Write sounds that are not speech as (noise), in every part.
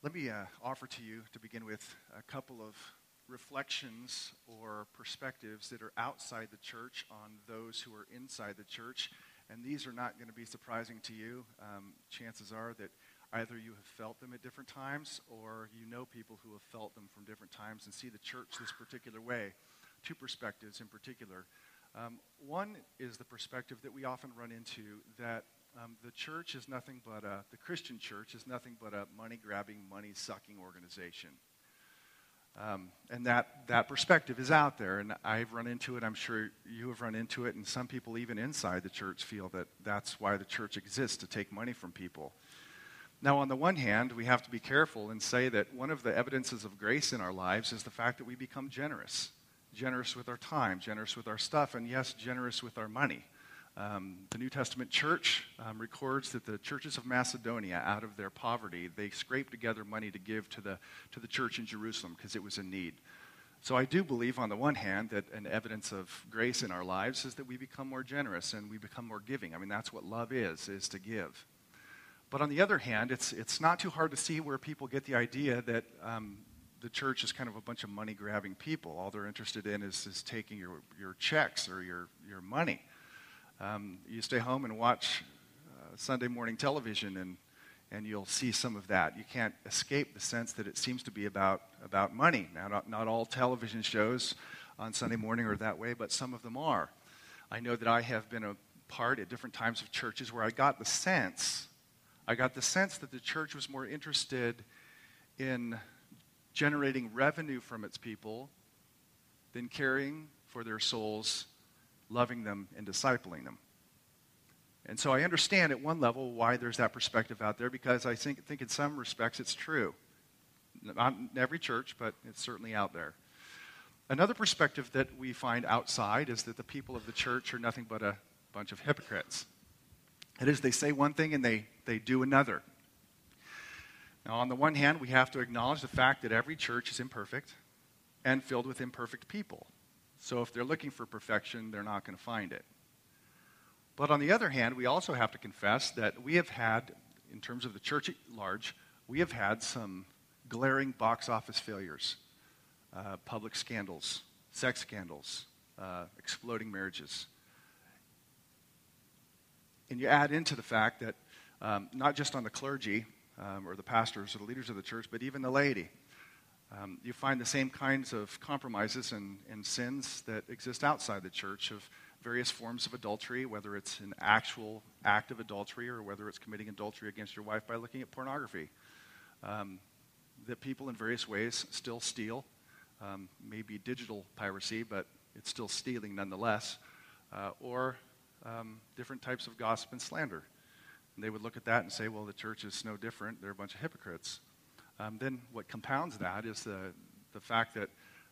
Let me uh, offer to you, to begin with, a couple of reflections or perspectives that are outside the church on those who are inside the church. And these are not going to be surprising to you. Um, chances are that either you have felt them at different times or you know people who have felt them from different times and see the church this particular way. Two perspectives in particular. Um, one is the perspective that we often run into that um, the church is nothing but a, the Christian church is nothing but a money grabbing, money sucking organization. Um, and that, that perspective is out there, and I've run into it. I'm sure you have run into it, and some people, even inside the church, feel that that's why the church exists to take money from people. Now, on the one hand, we have to be careful and say that one of the evidences of grace in our lives is the fact that we become generous generous with our time, generous with our stuff, and yes, generous with our money. Um, the New Testament church um, records that the churches of Macedonia, out of their poverty, they scraped together money to give to the, to the church in Jerusalem because it was in need. So I do believe, on the one hand, that an evidence of grace in our lives is that we become more generous and we become more giving. I mean, that's what love is, is to give. But on the other hand, it's, it's not too hard to see where people get the idea that um, the church is kind of a bunch of money grabbing people. All they're interested in is, is taking your, your checks or your, your money. Um, you stay home and watch uh, Sunday morning television, and, and you'll see some of that. You can't escape the sense that it seems to be about, about money. Now, not, not all television shows on Sunday morning are that way, but some of them are. I know that I have been a part at different times of churches where I got the sense, I got the sense that the church was more interested in generating revenue from its people than caring for their souls loving them and discipling them. And so I understand at one level why there's that perspective out there because I think, think in some respects it's true. Not in every church, but it's certainly out there. Another perspective that we find outside is that the people of the church are nothing but a bunch of hypocrites. It is, they say one thing and they, they do another. Now, on the one hand, we have to acknowledge the fact that every church is imperfect and filled with imperfect people. So if they're looking for perfection, they're not going to find it. But on the other hand, we also have to confess that we have had, in terms of the church at large, we have had some glaring box office failures, uh, public scandals, sex scandals, uh, exploding marriages. And you add into the fact that um, not just on the clergy um, or the pastors or the leaders of the church, but even the laity um, you find the same kinds of compromises and, and sins that exist outside the church of various forms of adultery, whether it's an actual act of adultery or whether it's committing adultery against your wife by looking at pornography. Um, that people in various ways still steal, um, maybe digital piracy, but it's still stealing nonetheless, uh, or um, different types of gossip and slander. And they would look at that and say, well, the church is no different. They're a bunch of hypocrites. Um, then what compounds that is the, the fact that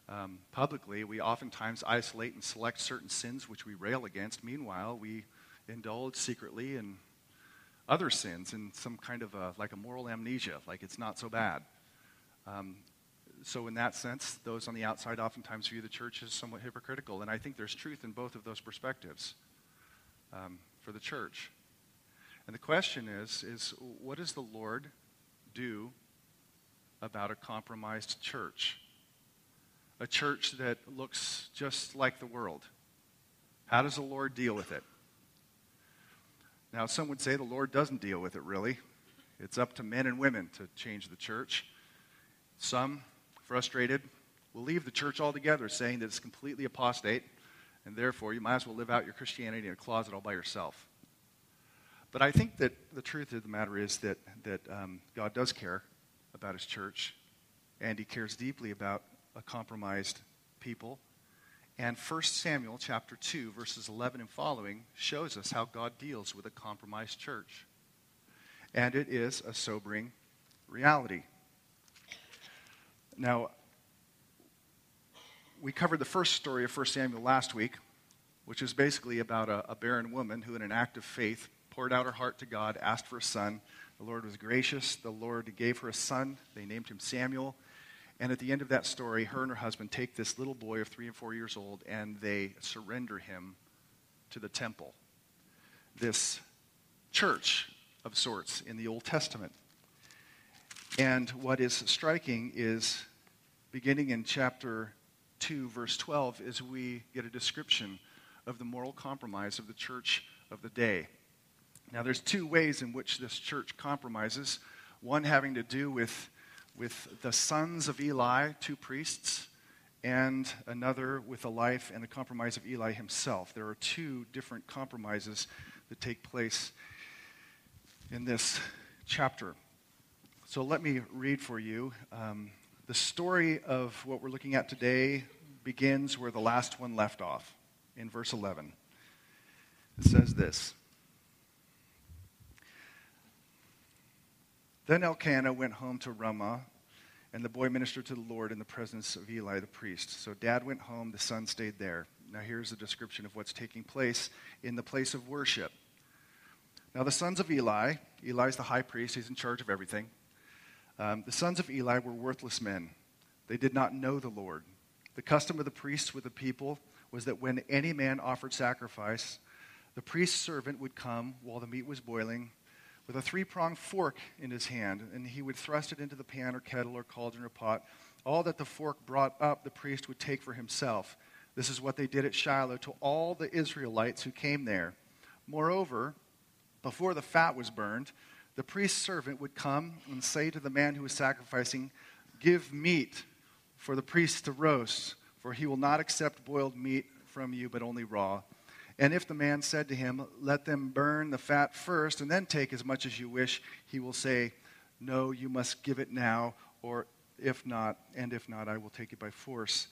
um, publicly we oftentimes isolate and select certain sins which we rail against. Meanwhile, we indulge secretly in other sins in some kind of a, like a moral amnesia, like it's not so bad. Um, so, in that sense, those on the outside oftentimes view the church as somewhat hypocritical. And I think there's truth in both of those perspectives um, for the church. And the question is, is what does the Lord do about a compromised church, a church that looks just like the world. How does the Lord deal with it? Now, some would say the Lord doesn't deal with it really. It's up to men and women to change the church. Some, frustrated, will leave the church altogether, saying that it's completely apostate, and therefore you might as well live out your Christianity in a closet all by yourself. But I think that the truth of the matter is that, that um, God does care about his church, and he cares deeply about a compromised people. And 1 Samuel chapter 2, verses 11 and following, shows us how God deals with a compromised church. And it is a sobering reality. Now, we covered the first story of 1 Samuel last week, which is basically about a, a barren woman who, in an act of faith, poured out her heart to God, asked for a son, the Lord was gracious. The Lord gave her a son. They named him Samuel. And at the end of that story, her and her husband take this little boy of three and four years old and they surrender him to the temple. This church of sorts in the Old Testament. And what is striking is beginning in chapter 2, verse 12, is we get a description of the moral compromise of the church of the day. Now, there's two ways in which this church compromises one having to do with, with the sons of Eli, two priests, and another with the life and the compromise of Eli himself. There are two different compromises that take place in this chapter. So let me read for you. Um, the story of what we're looking at today begins where the last one left off, in verse 11. It says this Then Elkanah went home to Ramah, and the boy ministered to the Lord in the presence of Eli the priest. So dad went home, the son stayed there. Now here's a description of what's taking place in the place of worship. Now the sons of Eli, Eli's the high priest, he's in charge of everything. Um, the sons of Eli were worthless men. They did not know the Lord. The custom of the priests with the people was that when any man offered sacrifice, the priest's servant would come while the meat was boiling with a three pronged fork in his hand, and he would thrust it into the pan or kettle or cauldron or pot. All that the fork brought up, the priest would take for himself. This is what they did at Shiloh to all the Israelites who came there. Moreover, before the fat was burned, the priest's servant would come and say to the man who was sacrificing, Give meat for the priest to roast, for he will not accept boiled meat from you, but only raw. And if the man said to him, Let them burn the fat first, and then take as much as you wish, he will say, No, you must give it now, or if not, and if not, I will take it by force.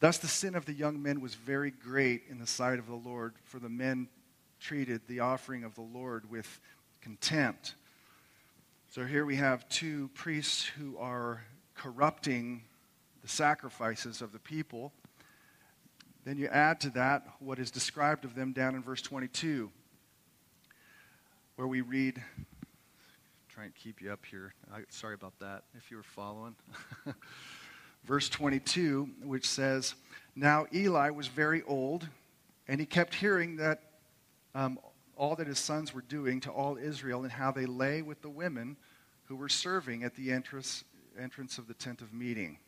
Thus the sin of the young men was very great in the sight of the Lord, for the men treated the offering of the Lord with contempt. So here we have two priests who are corrupting the sacrifices of the people. Then you add to that what is described of them down in verse 22, where we read, try and keep you up here. I, sorry about that if you were following. (laughs) verse 22, which says, Now Eli was very old, and he kept hearing that um, all that his sons were doing to all Israel and how they lay with the women who were serving at the entrance, entrance of the tent of meeting.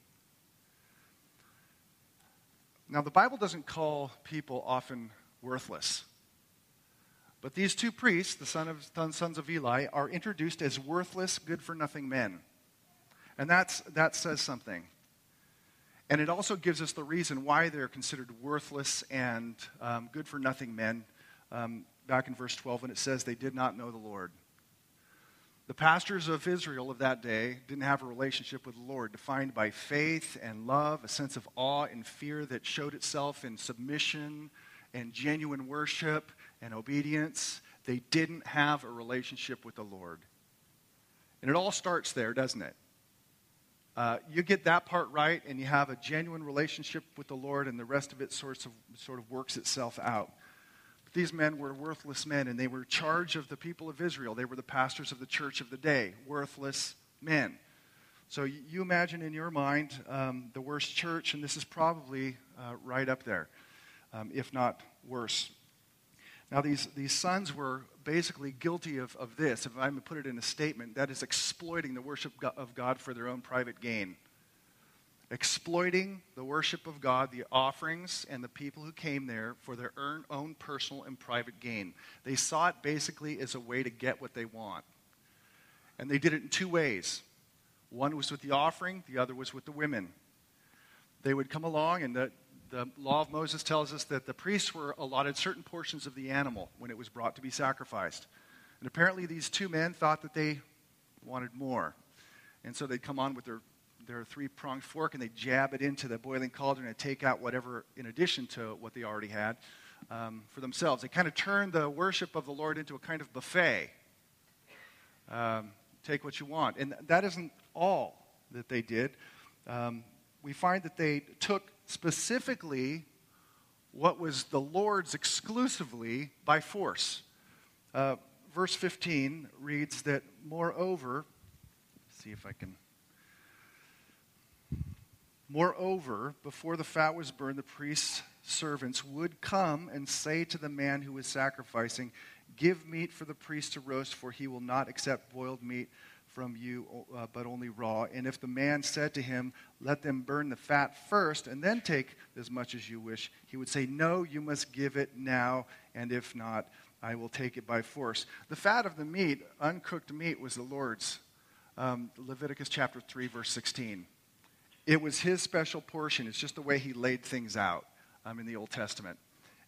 Now, the Bible doesn't call people often worthless. But these two priests, the son of, sons of Eli, are introduced as worthless, good for nothing men. And that's, that says something. And it also gives us the reason why they're considered worthless and um, good for nothing men um, back in verse 12 when it says they did not know the Lord. The pastors of Israel of that day didn't have a relationship with the Lord defined by faith and love, a sense of awe and fear that showed itself in submission and genuine worship and obedience. They didn't have a relationship with the Lord. And it all starts there, doesn't it? Uh, you get that part right, and you have a genuine relationship with the Lord, and the rest of it sort of, sort of works itself out. These men were worthless men, and they were charge of the people of Israel. They were the pastors of the church of the day, worthless men. So you imagine in your mind um, the worst church, and this is probably uh, right up there, um, if not worse. Now, these, these sons were basically guilty of, of this. If I'm to put it in a statement, that is exploiting the worship of God for their own private gain exploiting the worship of God, the offerings, and the people who came there for their own personal and private gain. They saw it basically as a way to get what they want. And they did it in two ways one was with the offering, the other was with the women. They would come along, and the, the law of Moses tells us that the priests were allotted certain portions of the animal when it was brought to be sacrificed. And apparently, these two men thought that they wanted more. And so they'd come on with their their three pronged fork and they jab it into the boiling cauldron and take out whatever in addition to what they already had um, for themselves. They kind of turn the worship of the Lord into a kind of buffet. Um, take what you want. And that isn't all that they did. Um, we find that they took specifically what was the Lord's exclusively by force. Uh, verse 15 reads that, moreover, see if I can Moreover, before the fat was burned, the priest's servants would come and say to the man who was sacrificing, Give meat for the priest to roast, for he will not accept boiled meat from you, uh, but only raw. And if the man said to him, Let them burn the fat first, and then take as much as you wish, he would say, No, you must give it now, and if not, I will take it by force. The fat of the meat, uncooked meat, was the Lord's. Um, Leviticus chapter 3, verse 16. It was his special portion. It's just the way he laid things out um, in the Old Testament.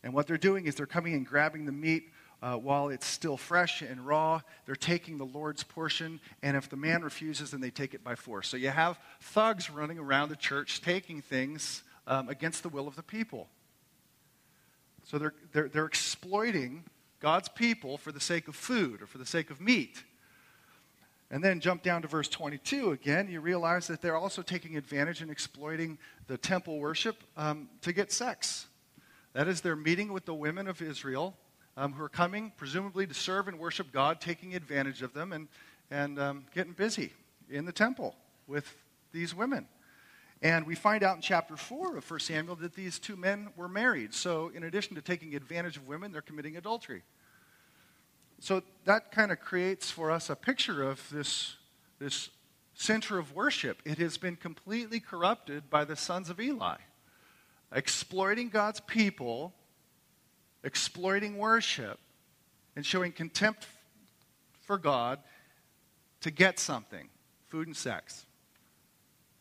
And what they're doing is they're coming and grabbing the meat uh, while it's still fresh and raw. They're taking the Lord's portion, and if the man refuses, then they take it by force. So you have thugs running around the church taking things um, against the will of the people. So they're, they're, they're exploiting God's people for the sake of food or for the sake of meat. And then jump down to verse 22 again, you realize that they're also taking advantage and exploiting the temple worship um, to get sex. That is, they're meeting with the women of Israel um, who are coming, presumably to serve and worship God, taking advantage of them and, and um, getting busy in the temple with these women. And we find out in chapter 4 of 1 Samuel that these two men were married. So, in addition to taking advantage of women, they're committing adultery. So, that kind of creates for us a picture of this, this center of worship. It has been completely corrupted by the sons of Eli, exploiting God's people exploiting worship and showing contempt for God to get something food and sex.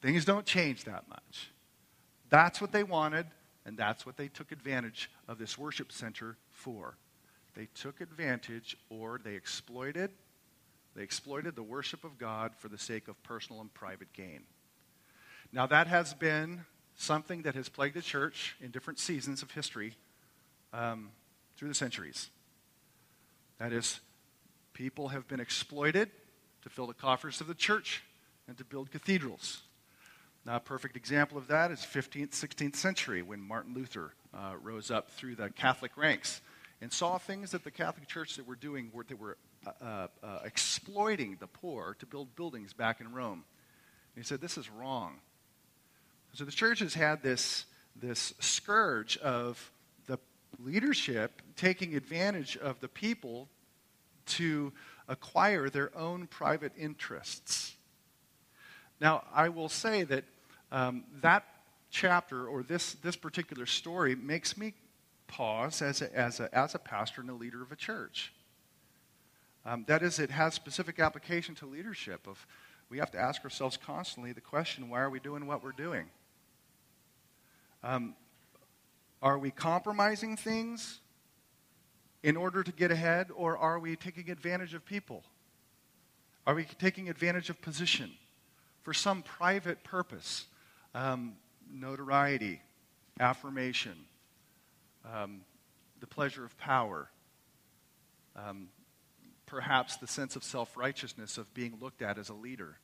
Things don't change that much. That's what they wanted, and that's what they took advantage of this worship center for. They took advantage or they exploited they exploited the worship of God for the sake of personal and private gain. Now that has been something that has plagued the church in different seasons of history um, through the centuries. That is, people have been exploited to fill the coffers of the church and to build cathedrals. Now, a perfect example of that is 15th, 16th century when Martin Luther uh, rose up through the Catholic ranks and saw things that the Catholic Church that were doing were they were uh, uh, uh, exploiting the poor to build buildings back in Rome. And he said, This is wrong. So the church has had this, this scourge of the leadership taking advantage of the people to acquire their own private interests. Now, I will say that um, that chapter or this, this particular story makes me pause as a, as a, as a pastor and a leader of a church. Um, that is, it has specific application to leadership. Of we have to ask ourselves constantly the question: Why are we doing what we're doing? Um, are we compromising things in order to get ahead, or are we taking advantage of people? Are we taking advantage of position for some private purpose? Um, notoriety, affirmation, um, the pleasure of power, um, perhaps the sense of self righteousness of being looked at as a leader.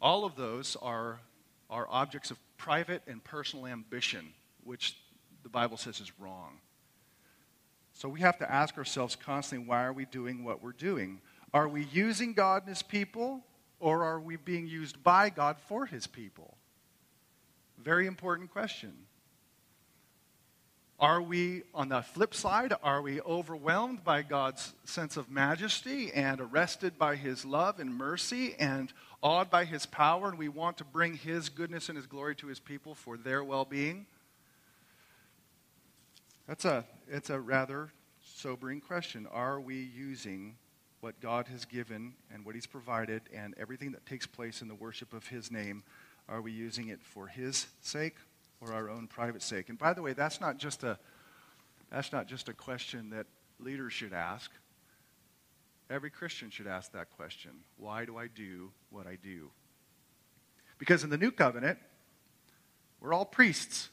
All of those are, are objects of private and personal ambition, which the Bible says is wrong. So we have to ask ourselves constantly why are we doing what we're doing? Are we using God and his people, or are we being used by God for his people? Very important question. Are we, on the flip side, are we overwhelmed by God's sense of majesty and arrested by his love and mercy and awed by his power, and we want to bring his goodness and his glory to his people for their well being? That's a, it's a rather sobering question. Are we using what God has given and what He's provided and everything that takes place in the worship of His name? Are we using it for His sake or our own private sake? And by the way, that's not just a, that's not just a question that leaders should ask. Every Christian should ask that question Why do I do what I do? Because in the new covenant, we're all priests.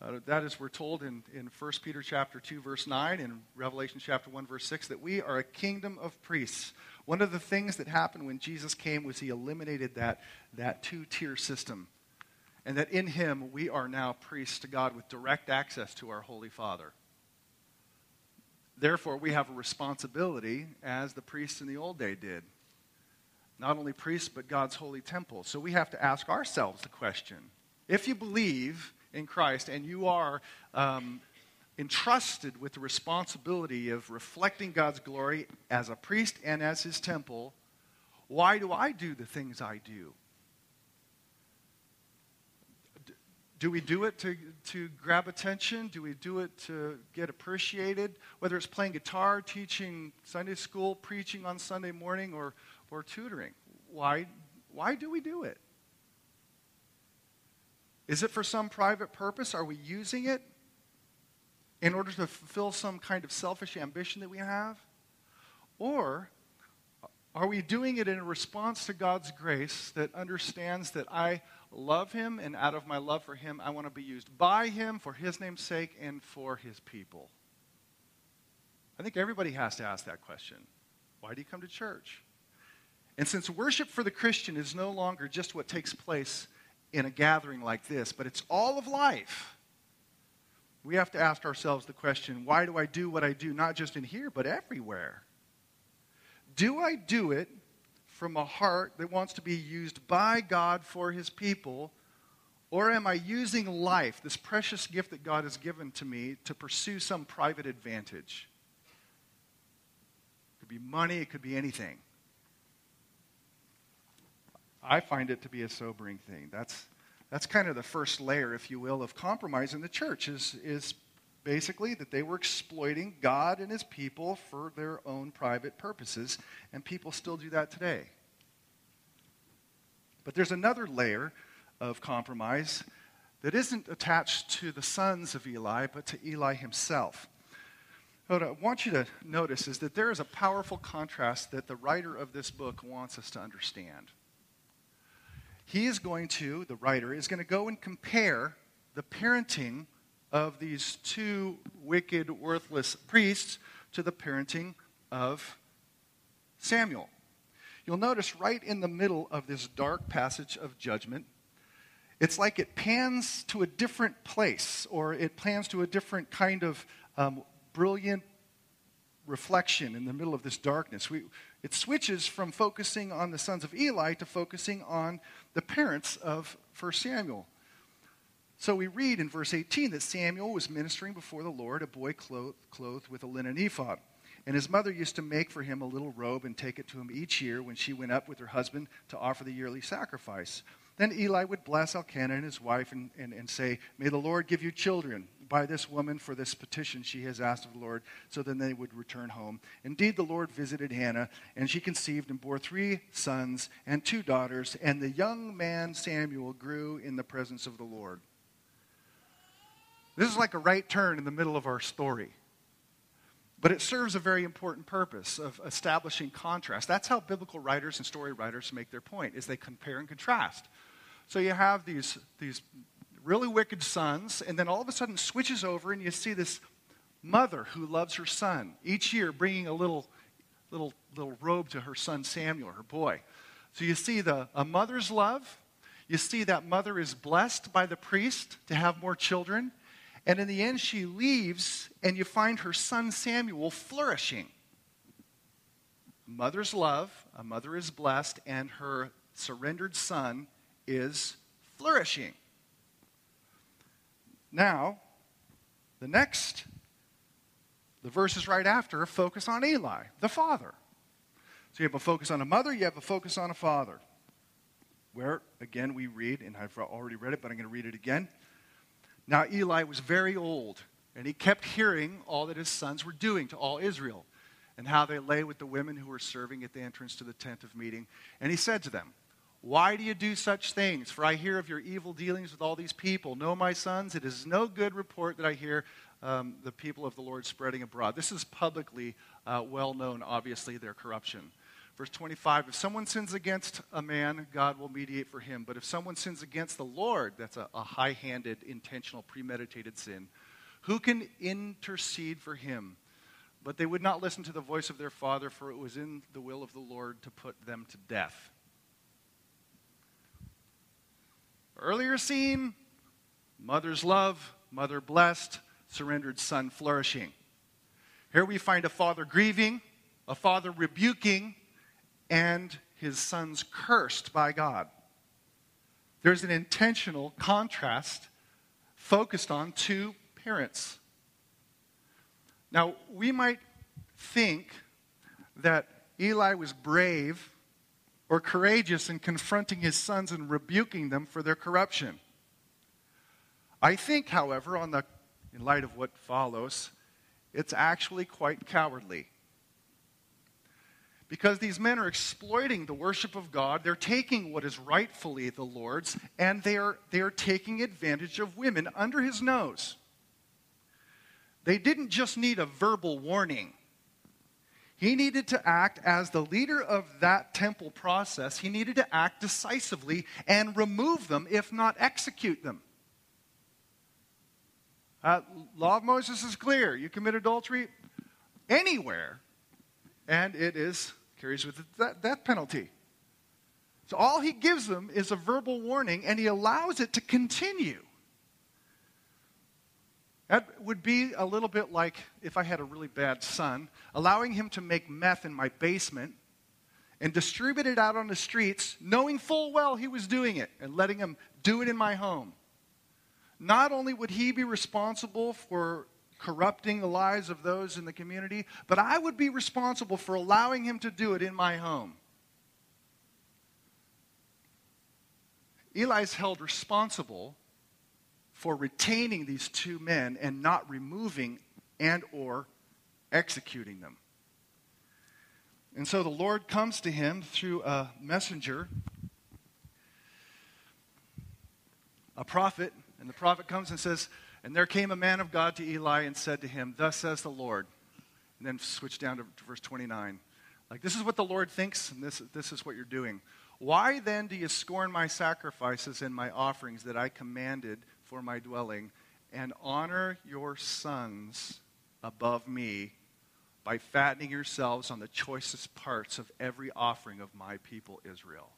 Uh, that is, we're told in, in 1 Peter chapter 2, verse 9, and Revelation chapter 1, verse 6, that we are a kingdom of priests. One of the things that happened when Jesus came was he eliminated that, that two tier system. And that in him we are now priests to God with direct access to our Holy Father. Therefore, we have a responsibility as the priests in the old day did. Not only priests, but God's holy temple. So we have to ask ourselves the question if you believe in Christ, and you are um, entrusted with the responsibility of reflecting God's glory as a priest and as his temple, Why do I do the things I do? Do we do it to, to grab attention? Do we do it to get appreciated? Whether it's playing guitar, teaching Sunday school, preaching on Sunday morning, or, or tutoring. Why, why do we do it? Is it for some private purpose? Are we using it in order to fulfill some kind of selfish ambition that we have? Or are we doing it in response to God's grace that understands that I love Him and out of my love for Him, I want to be used by Him for His name's sake and for His people? I think everybody has to ask that question. Why do you come to church? And since worship for the Christian is no longer just what takes place in a gathering like this, but it's all of life. We have to ask ourselves the question why do I do what I do, not just in here, but everywhere? Do I do it from a heart that wants to be used by God for his people? Or am I using life, this precious gift that God has given to me, to pursue some private advantage? It could be money, it could be anything. I find it to be a sobering thing. That's, that's kind of the first layer, if you will, of compromise in the church is, is basically that they were exploiting God and his people for their own private purposes, and people still do that today. But there's another layer of compromise that isn't attached to the sons of Eli, but to Eli himself. What I want you to notice is that there is a powerful contrast that the writer of this book wants us to understand he is going to, the writer, is going to go and compare the parenting of these two wicked, worthless priests to the parenting of Samuel. You'll notice right in the middle of this dark passage of judgment, it's like it pans to a different place or it pans to a different kind of um, brilliant reflection in the middle of this darkness. We, it switches from focusing on the sons of Eli to focusing on the parents of 1 Samuel. So we read in verse 18 that Samuel was ministering before the Lord, a boy clothed with a linen ephod. And his mother used to make for him a little robe and take it to him each year when she went up with her husband to offer the yearly sacrifice. Then Eli would bless Elkanah and his wife and, and, and say, May the Lord give you children by this woman for this petition she has asked of the Lord, so then they would return home. Indeed, the Lord visited Hannah, and she conceived and bore three sons and two daughters, and the young man Samuel grew in the presence of the Lord. This is like a right turn in the middle of our story. But it serves a very important purpose of establishing contrast. That's how biblical writers and story writers make their point, is they compare and contrast. So you have these, these really wicked sons, and then all of a sudden switches over, and you see this mother who loves her son, each year bringing a little, little, little robe to her son Samuel, her boy. So you see the, a mother's love. You see that mother is blessed by the priest to have more children. And in the end, she leaves, and you find her son Samuel flourishing. A Mother's love, a mother is blessed, and her surrendered son is flourishing. Now, the next, the verses right after focus on Eli, the father. So you have a focus on a mother, you have a focus on a father. Where, again, we read, and I've already read it, but I'm going to read it again. Now, Eli was very old, and he kept hearing all that his sons were doing to all Israel, and how they lay with the women who were serving at the entrance to the tent of meeting. And he said to them, why do you do such things? For I hear of your evil dealings with all these people. No, my sons, it is no good report that I hear um, the people of the Lord spreading abroad. This is publicly uh, well known, obviously, their corruption. Verse 25 If someone sins against a man, God will mediate for him. But if someone sins against the Lord, that's a, a high handed, intentional, premeditated sin, who can intercede for him? But they would not listen to the voice of their father, for it was in the will of the Lord to put them to death. Earlier scene, mother's love, mother blessed, surrendered son flourishing. Here we find a father grieving, a father rebuking, and his sons cursed by God. There's an intentional contrast focused on two parents. Now, we might think that Eli was brave or courageous in confronting his sons and rebuking them for their corruption. I think, however, on the, in light of what follows, it's actually quite cowardly. Because these men are exploiting the worship of God, they're taking what is rightfully the Lord's, and they are, they are taking advantage of women under his nose. They didn't just need a verbal warning. He needed to act as the leader of that temple process. He needed to act decisively and remove them, if not execute them. Uh, law of Moses is clear. You commit adultery anywhere, and it is carries with it that death penalty. So all he gives them is a verbal warning, and he allows it to continue. That would be a little bit like if I had a really bad son, allowing him to make meth in my basement and distribute it out on the streets, knowing full well he was doing it, and letting him do it in my home. Not only would he be responsible for corrupting the lives of those in the community, but I would be responsible for allowing him to do it in my home. Eli's held responsible for retaining these two men and not removing and or executing them. And so the Lord comes to him through a messenger, a prophet, and the prophet comes and says, And there came a man of God to Eli and said to him, Thus says the Lord. And then switch down to, verse 29. Like, this is what the Lord thinks, and this, this is what you're doing. Why then do you scorn my sacrifices and my offerings that I commanded for my dwelling, and honor your sons above me by fattening yourselves on the choicest parts of every offering of my people Israel.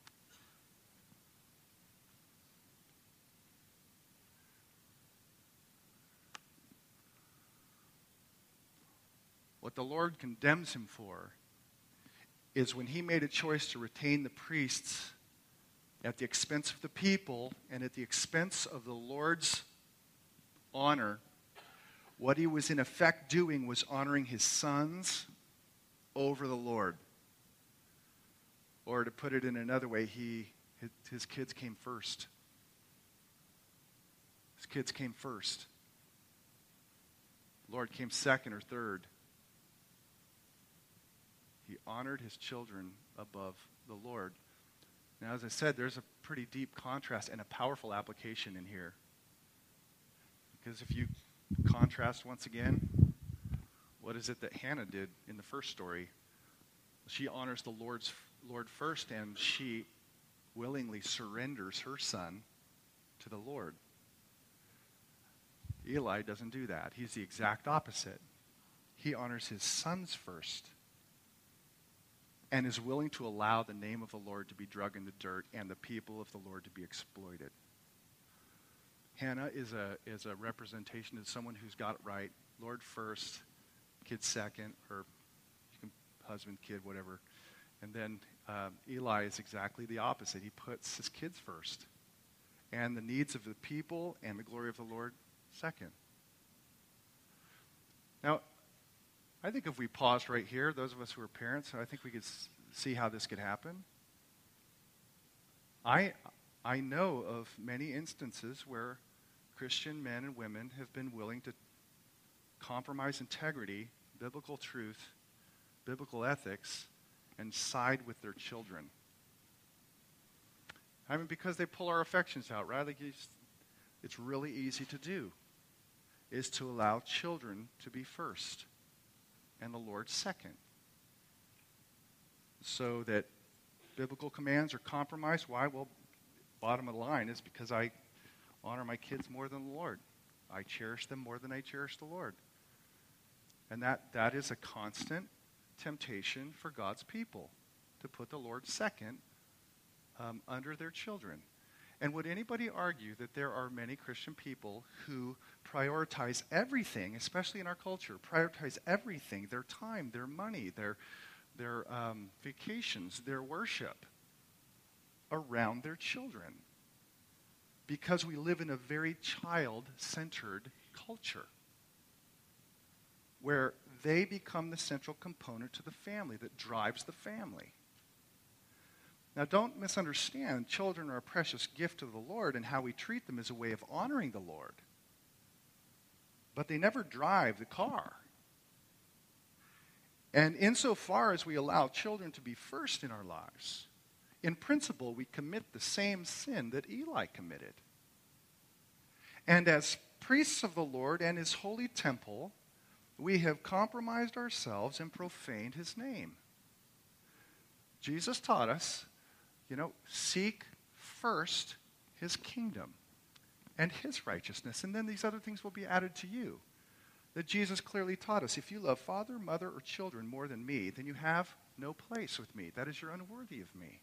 What the Lord condemns him for is when he made a choice to retain the priests at the expense of the people and at the expense of the Lord's honor, what he was in effect doing was honoring his sons over the Lord. Or to put it in another way, he, his kids came first. His kids came first. Lord came second or third. He honored his children above the Lord. Now, as I said, there's a pretty deep contrast and a powerful application in here. Because if you contrast once again, what is it that Hannah did in the first story? She honors the Lord's Lord first, and she willingly surrenders her son to the Lord. Eli doesn't do that. He's the exact opposite. He honors his sons first and is willing to allow the name of the Lord to be drug in the dirt and the people of the Lord to be exploited. Hannah is a, is a representation of someone who's got it right. Lord first, kid second, or husband, kid, whatever. And then um, Eli is exactly the opposite. He puts his kids first, and the needs of the people and the glory of the Lord second. Now, I think if we paused right here, those of us who are parents, I think we could see how this could happen. I, I know of many instances where Christian men and women have been willing to compromise integrity, biblical truth, biblical ethics, and side with their children. I mean, because they pull our affections out, right? Like it's really easy to do, is to allow children to be first and the Lord second. So that biblical commands are compromised. Why? Well, bottom of the line is because I honor my kids more than the Lord. I cherish them more than I cherish the Lord. And that, that is a constant temptation for God's people to put the Lord second um, under their children. And would anybody argue that there are many Christian people who prioritize everything, especially in our culture, prioritize everything their time, their money, their, their um, vacations, their worship around their children? Because we live in a very child centered culture where they become the central component to the family that drives the family. Now, don't misunderstand. Children are a precious gift to the Lord, and how we treat them is a way of honoring the Lord. But they never drive the car. And insofar as we allow children to be first in our lives, in principle, we commit the same sin that Eli committed. And as priests of the Lord and his holy temple, we have compromised ourselves and profaned his name. Jesus taught us, you know, seek first his kingdom and his righteousness, and then these other things will be added to you. That Jesus clearly taught us if you love father, mother, or children more than me, then you have no place with me. That is, you're unworthy of me.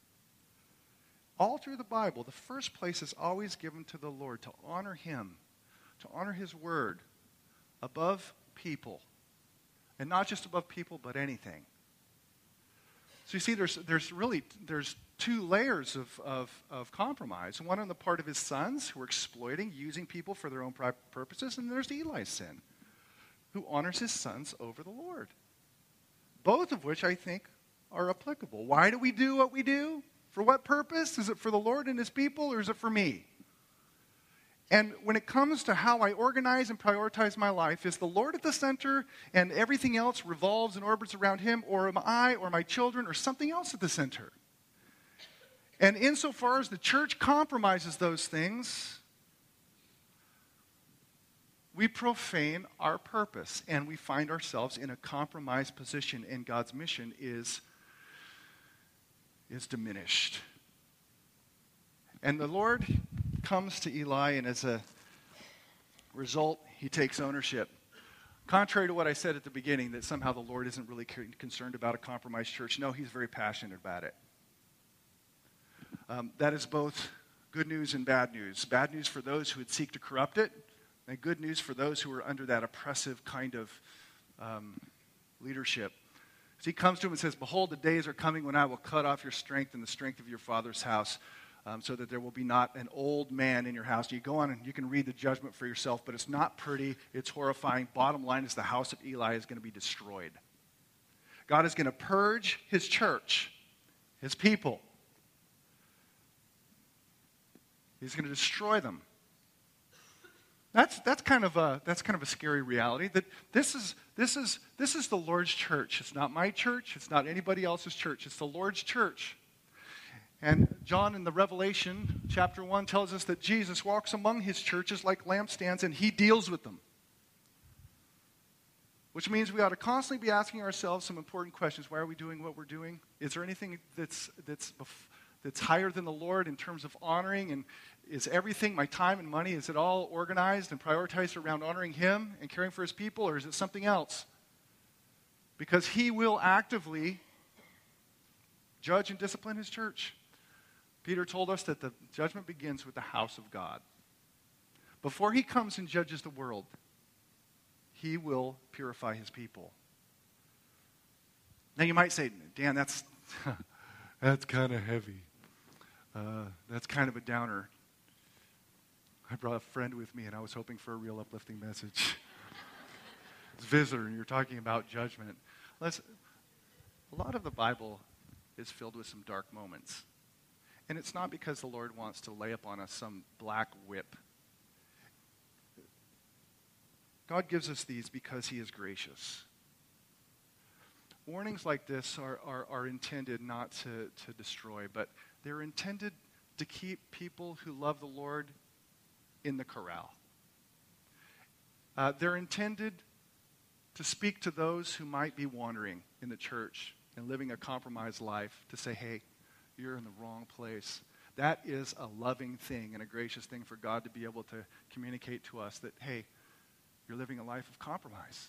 All through the Bible, the first place is always given to the Lord to honor him, to honor his word above people. And not just above people, but anything. So you see, there's, there's really there's two layers of, of, of compromise. One on the part of his sons, who are exploiting, using people for their own purposes, and there's Eli's sin, who honors his sons over the Lord. Both of which I think are applicable. Why do we do what we do? For what purpose? Is it for the Lord and his people, or is it for me? And when it comes to how I organize and prioritize my life, is the Lord at the center and everything else revolves and orbits around Him, or am I or my children or something else at the center? And insofar as the church compromises those things, we profane our purpose and we find ourselves in a compromised position, and God's mission is, is diminished. And the Lord comes to Eli, and as a result, he takes ownership. Contrary to what I said at the beginning, that somehow the Lord isn't really concerned about a compromised church, no, he's very passionate about it. Um, that is both good news and bad news. Bad news for those who would seek to corrupt it, and good news for those who are under that oppressive kind of um, leadership. So he comes to him and says, Behold, the days are coming when I will cut off your strength and the strength of your father's house um, so that there will be not an old man in your house. You go on and you can read the judgment for yourself, but it's not pretty. It's horrifying. Bottom line is the house of Eli is going to be destroyed. God is going to purge his church, his people. He's going to destroy them. That's, that's, kind of a, that's kind of a scary reality that this is, this, is, this is the Lord's church. It's not my church. It's not anybody else's church. It's the Lord's church. And John in the Revelation, chapter 1, tells us that Jesus walks among his churches like lampstands and he deals with them. Which means we ought to constantly be asking ourselves some important questions. Why are we doing what we're doing? Is there anything that's, that's, that's higher than the Lord in terms of honoring? And is everything, my time and money, is it all organized and prioritized around honoring Him and caring for His people, or is it something else? Because He will actively judge and discipline His church. Peter told us that the judgment begins with the house of God. Before he comes and judges the world, he will purify his people. Now you might say, Dan, that's, (laughs) that's kind of heavy. Uh, that's kind of a downer. I brought a friend with me, and I was hoping for a real uplifting message. (laughs) it's visitor, and you're talking about judgment. Let's, a lot of the Bible is filled with some dark moments. And it's not because the Lord wants to lay upon us some black whip. God gives us these because He is gracious. Warnings like this are, are, are intended not to, to destroy, but they're intended to keep people who love the Lord in the corral. Uh, they're intended to speak to those who might be wandering in the church and living a compromised life to say, hey, you're in the wrong place. That is a loving thing and a gracious thing for God to be able to communicate to us that, hey, you're living a life of compromise.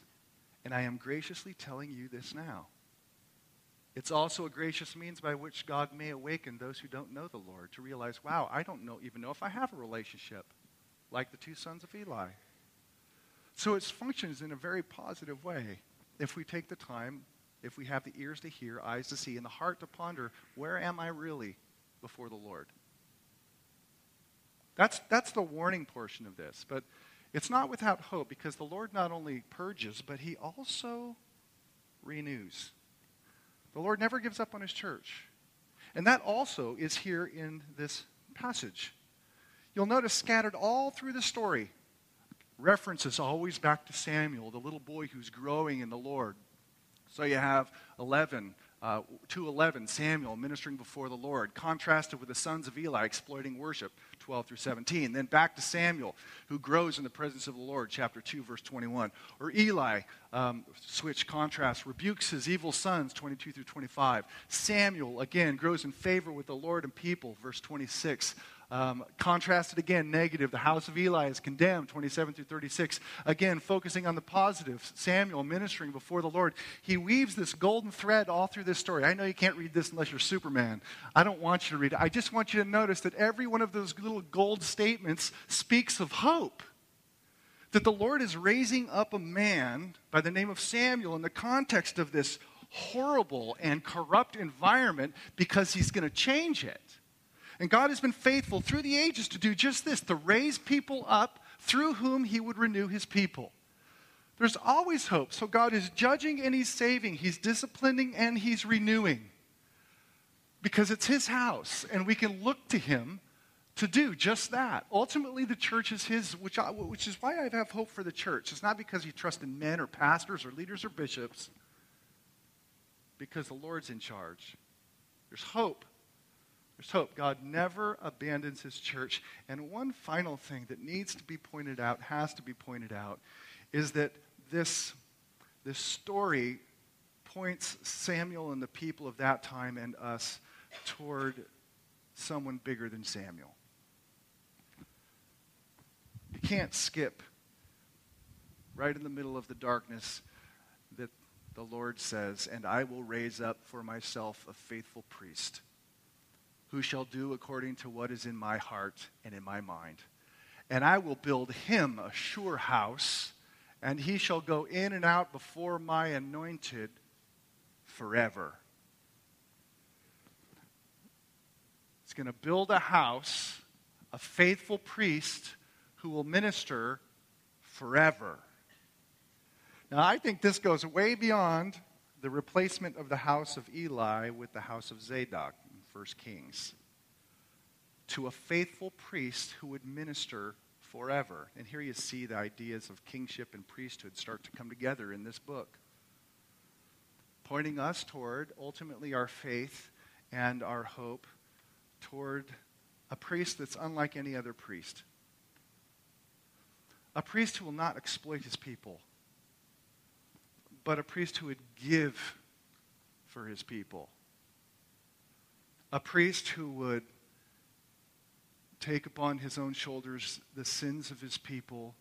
And I am graciously telling you this now. It's also a gracious means by which God may awaken those who don't know the Lord to realize, wow, I don't know, even know if I have a relationship like the two sons of Eli. So it functions in a very positive way if we take the time if we have the ears to hear, eyes to see, and the heart to ponder, where am I really before the Lord? That's, that's the warning portion of this. But it's not without hope because the Lord not only purges, but he also renews. The Lord never gives up on his church. And that also is here in this passage. You'll notice scattered all through the story, references always back to Samuel, the little boy who's growing in the Lord. So you have 11, uh, 211, Samuel ministering before the Lord, contrasted with the sons of Eli exploiting worship, 12 through 17. Then back to Samuel, who grows in the presence of the Lord, chapter 2, verse 21. Or Eli, um, switch contrast, rebukes his evil sons, 22 through 25. Samuel, again, grows in favor with the Lord and people, verse 26. Um, contrasted again, negative. The house of Eli is condemned, 27 through 36. Again, focusing on the positive. Samuel ministering before the Lord. He weaves this golden thread all through this story. I know you can't read this unless you're Superman. I don't want you to read it. I just want you to notice that every one of those little gold statements speaks of hope. That the Lord is raising up a man by the name of Samuel in the context of this horrible and corrupt environment because he's going to change it. And God has been faithful through the ages to do just this to raise people up through whom he would renew his people. There's always hope. So God is judging and he's saving, he's disciplining and he's renewing. Because it's his house, and we can look to him to do just that. Ultimately, the church is his, which, I, which is why I have hope for the church. It's not because you trust in men or pastors or leaders or bishops, because the Lord's in charge. There's hope there's hope. God never abandons his church. And one final thing that needs to be pointed out, has to be pointed out, is that this, this story points Samuel and the people of that time and us toward someone bigger than Samuel. You can't skip right in the middle of the darkness that the Lord says, And I will raise up for myself a faithful priest who shall do according to what is in my heart and in my mind. And I will build him a sure house, and he shall go in and out before my anointed forever. He's going to build a house, a faithful priest who will minister forever. Now, I think this goes way beyond the replacement of the house of Eli with the house of Zadok. 1 Kings, to a faithful priest who would minister forever. And here you see the ideas of kingship and priesthood start to come together in this book, pointing us toward ultimately our faith and our hope toward a priest that's unlike any other priest. A priest who will not exploit his people, but a priest who would give for his people a priest who would take upon his own shoulders the sins of his people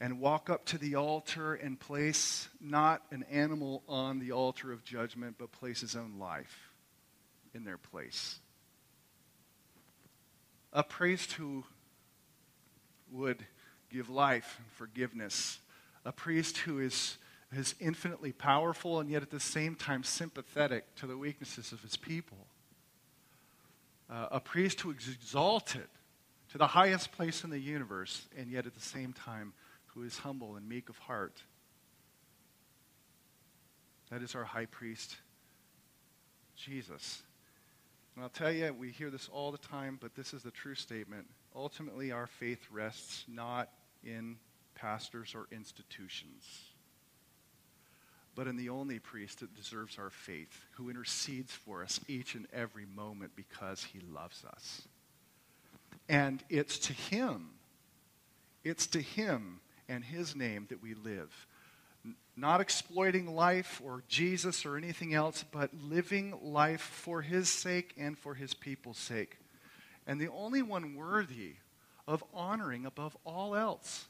and walk up to the altar and place not an animal on the altar of judgment, but place his own life in their place. A priest who would give life and forgiveness. A priest who is, is infinitely powerful and yet at the same time sympathetic to the weaknesses of his people uh, a priest who is exalted to the highest place in the universe, and yet at the same time who is humble and meek of heart. That is our high priest, Jesus. And I'll tell you, we hear this all the time, but this is the true statement. Ultimately, our faith rests not in pastors or institutions but in the only priest that deserves our faith, who intercedes for us each and every moment because he loves us. And it's to him, it's to him and his name that we live. Not exploiting life or Jesus or anything else, but living life for his sake and for his people's sake. And the only one worthy of honoring above all else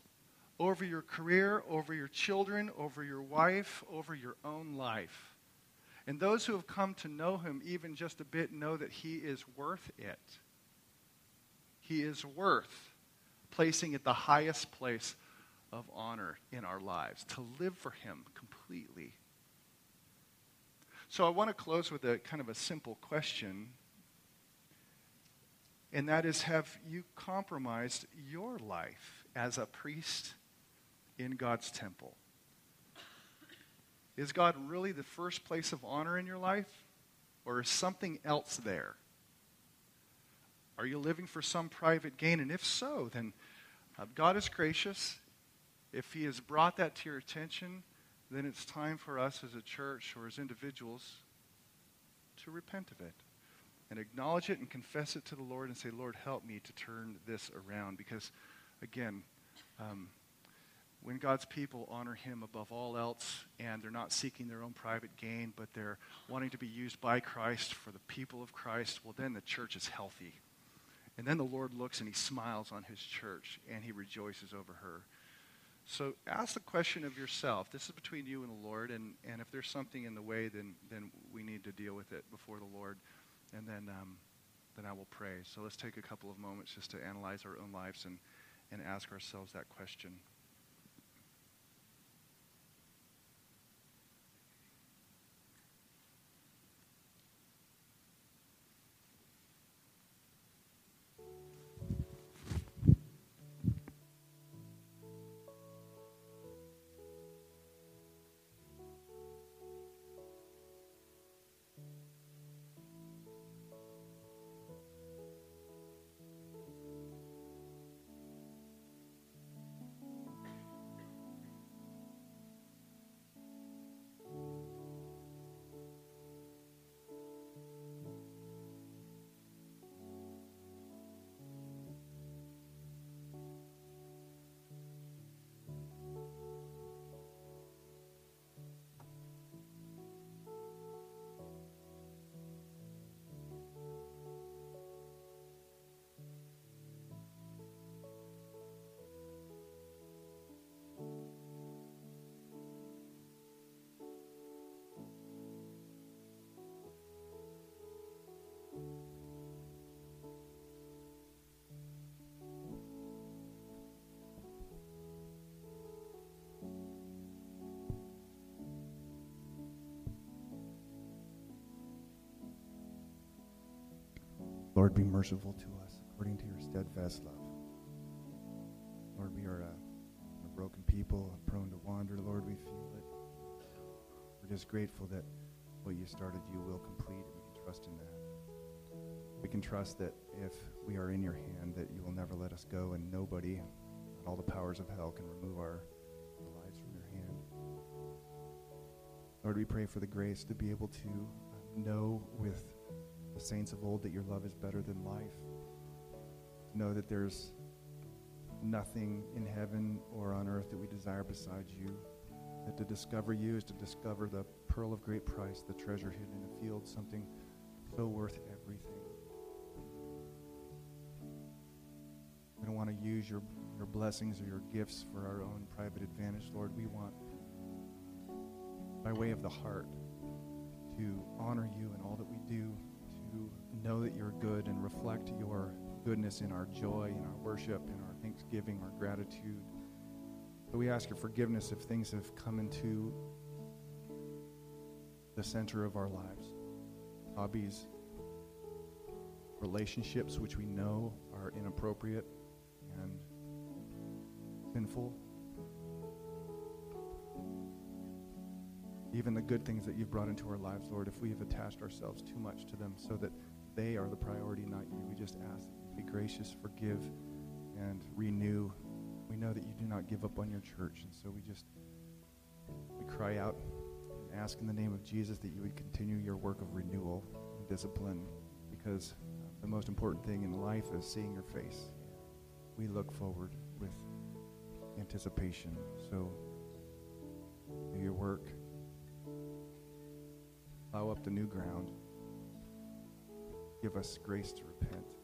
over your career, over your children, over your wife, over your own life. And those who have come to know him even just a bit know that he is worth it. He is worth placing at the highest place of honor in our lives, to live for him completely. So I want to close with a kind of a simple question. And that is Have you compromised your life as a priest in God's temple? Is God really the first place of honor in your life? Or is something else there Are you living for some private gain? And if so, then uh, God is gracious. If He has brought that to your attention, then it's time for us as a church or as individuals to repent of it and acknowledge it and confess it to the Lord and say, Lord, help me to turn this around. Because, again, um, when God's people honor Him above all else and they're not seeking their own private gain, but they're wanting to be used by Christ for the people of Christ, well, then the church is healthy. And then the Lord looks and He smiles on His church and He rejoices over her. So ask the question of yourself. This is between you and the Lord, and, and if there's something in the way, then, then we need to deal with it before the Lord. And then, um, then I will pray. So let's take a couple of moments just to analyze our own lives and, and ask ourselves that question. Lord, be merciful to us according to your steadfast love. Lord, we are a, a broken people, prone to wander. Lord, we feel it. We're just grateful that what you started, you will complete, and we can trust in that. We can trust that if we are in your hand, that you will never let us go, and nobody, and all the powers of hell, can remove our, our lives from your hand. Lord, we pray for the grace to be able to know with the saints of old that your love is better than life. Know that there's nothing in heaven or on earth that we desire besides you. That to discover you is to discover the pearl of great price, the treasure hidden in the field, something so worth everything. We don't want to use your, your blessings or your gifts for our own private advantage, Lord. We want, by way of the heart, to honor you in all that we do know that you're good and reflect your goodness in our joy, in our worship, in our thanksgiving, our gratitude. But we ask your forgiveness if things have come into the center of our lives hobbies, relationships which we know are inappropriate and sinful. Even the good things that you've brought into our lives, Lord, if we have attached ourselves too much to them so that they are the priority, not you. We just ask be gracious, forgive, and renew. We know that you do not give up on your church, and so we just we cry out and ask in the name of Jesus that you would continue your work of renewal and discipline, because the most important thing in life is seeing your face. We look forward with anticipation. So do your work. Plow up the new ground give us grace to repent.